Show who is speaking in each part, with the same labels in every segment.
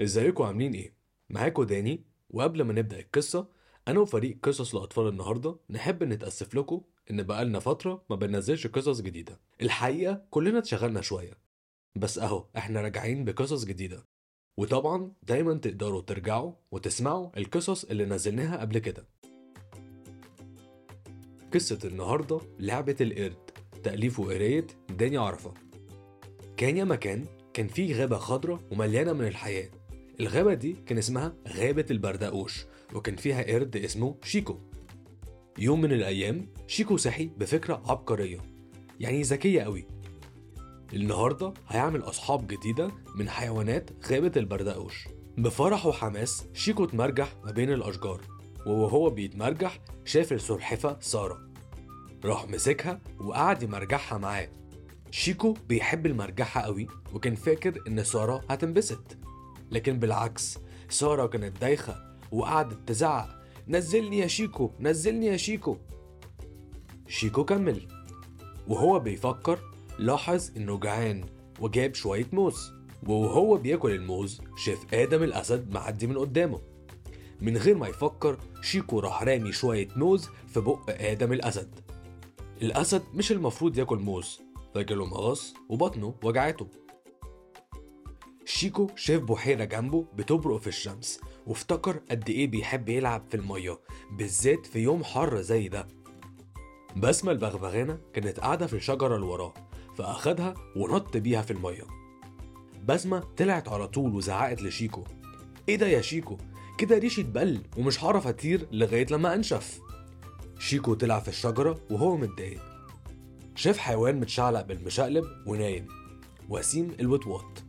Speaker 1: ازيكم عاملين إيه؟ معاكم داني. وقبل ما نبدأ القصة أنا وفريق قصص لأطفال النهاردة نحب نتأسف لكم إن بقالنا فترة ما بننزلش قصص جديدة. الحقيقة كلنا اتشغلنا شوية. بس أهو إحنا راجعين بقصص جديدة. وطبعا دايما تقدروا ترجعوا وتسمعوا القصص اللي نزلناها قبل كده. قصة النهاردة لعبة القرد تأليف وقراية داني عرفة. كان يا مكان كان في غابة خضراء ومليانة من الحياة. الغابة دي كان اسمها غابة البردقوش وكان فيها قرد اسمه شيكو. يوم من الأيام شيكو صحي بفكرة عبقرية يعني ذكية قوي. النهاردة هيعمل أصحاب جديدة من حيوانات غابة البردقوش. بفرح وحماس شيكو اتمرجح ما بين الأشجار وهو بيتمرجح شاف السلحفة سارة. راح مسكها وقعد يمرجحها معاه. شيكو بيحب المرجحة قوي وكان فاكر إن سارة هتنبسط. لكن بالعكس سارة كانت دايخة وقعدت تزعق. نزلني يا شيكو نزلني يا شيكو. شيكو كمل وهو بيفكر لاحظ إنه جعان وجاب شوية موز. وهو بياكل الموز شاف آدم الأسد معدي من قدامه. من غير ما يفكر شيكو راح رامي شوية موز في بق آدم الأسد. الأسد مش المفروض ياكل موز فجاله مغص وبطنه وجعته. شيكو شاف بحيرة جنبه بتبرق في الشمس وافتكر قد إيه بيحب يلعب في المية بالذات في يوم حر زي ده. بسمة البغبغانة كانت قاعدة في الشجرة اللي وراه فأخدها ونط بيها في المية. بسمة طلعت على طول وزعقت لشيكو. إيه ده يا شيكو؟ كده ريشي اتبل ومش هعرف أطير لغاية لما أنشف. شيكو طلع في الشجرة وهو متضايق. شاف حيوان متشعلق بالمشقلب ونايم. وسيم الوطواط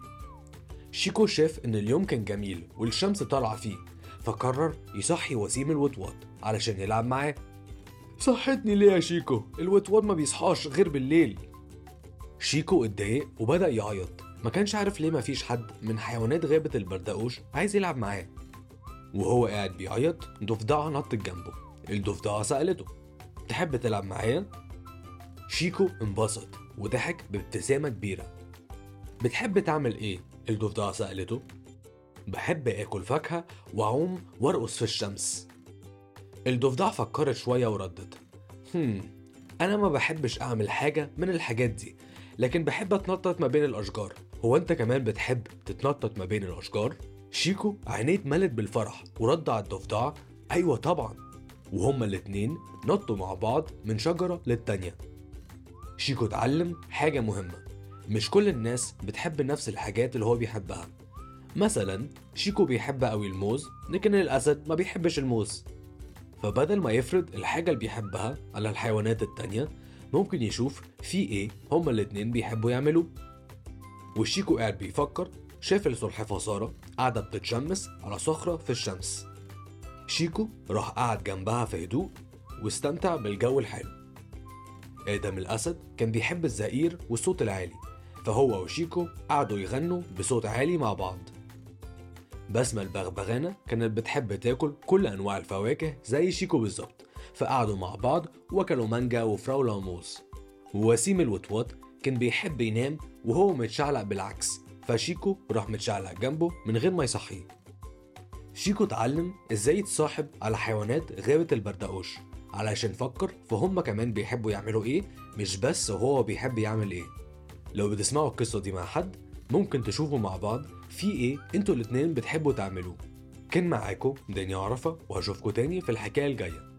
Speaker 1: شيكو شاف إن اليوم كان جميل والشمس طالعة فيه فقرر يصحي وسيم الوطواط علشان يلعب معاه. صحتني ليه يا شيكو؟ الوطواط ما بيصحاش غير بالليل. شيكو اتضايق وبدأ يعيط. ما كانش عارف ليه مفيش حد من حيوانات غابة البردقوش عايز يلعب معاه. وهو قاعد بيعيط ضفدعة نطت جنبه. الضفدعة سألته تحب تلعب معايا؟ شيكو انبسط وضحك بابتسامة كبيرة. بتحب تعمل إيه؟ الضفدعة سألته. بحب آكل فاكهة وأعوم وأرقص في الشمس. الضفدعة فكرت شوية وردت. هم أنا ما بحبش أعمل حاجة من الحاجات دي لكن بحب أتنطط ما بين الأشجار. هو أنت كمان بتحب تتنطط ما بين الأشجار؟ شيكو عينيه اتملت بالفرح ورد على الضفدعة أيوة طبعا. وهما الاتنين نطوا مع بعض من شجرة للتانية. شيكو اتعلم حاجة مهمة. مش كل الناس بتحب نفس الحاجات اللي هو بيحبها. مثلا شيكو بيحب قوي الموز لكن الأسد ما بيحبش الموز. فبدل ما يفرض الحاجة اللي بيحبها على الحيوانات التانية ممكن يشوف في إيه هما الاتنين بيحبوا يعملوه. وشيكو قاعد بيفكر شاف السلحفاة سارة قاعدة بتتشمس على صخرة في الشمس. شيكو راح قعد جنبها في هدوء واستمتع بالجو الحلو. آدم الأسد كان بيحب الزئير والصوت العالي. فهو وشيكو قعدوا يغنوا بصوت عالي مع بعض. بسمة البغبغانة كانت بتحب تاكل كل أنواع الفواكه زي شيكو بالظبط فقعدوا مع بعض وكلوا مانجا وفراولة وموز. ووسيم الوطواط كان بيحب ينام وهو متشعلق بالعكس فشيكو راح متشعلق جنبه من غير ما يصحيه. شيكو اتعلم إزاي يتصاحب على حيوانات غابة البردقوش علشان فكر فهم كمان بيحبوا يعملوا إيه مش بس هو بيحب يعمل إيه. لو بتسمعوا القصة دي مع حد ممكن تشوفوا مع بعض في إيه أنتوا الاتنين بتحبوا تعملوه. كان معاكم داني عرفة وهشوفكوا تاني في الحكاية الجاية.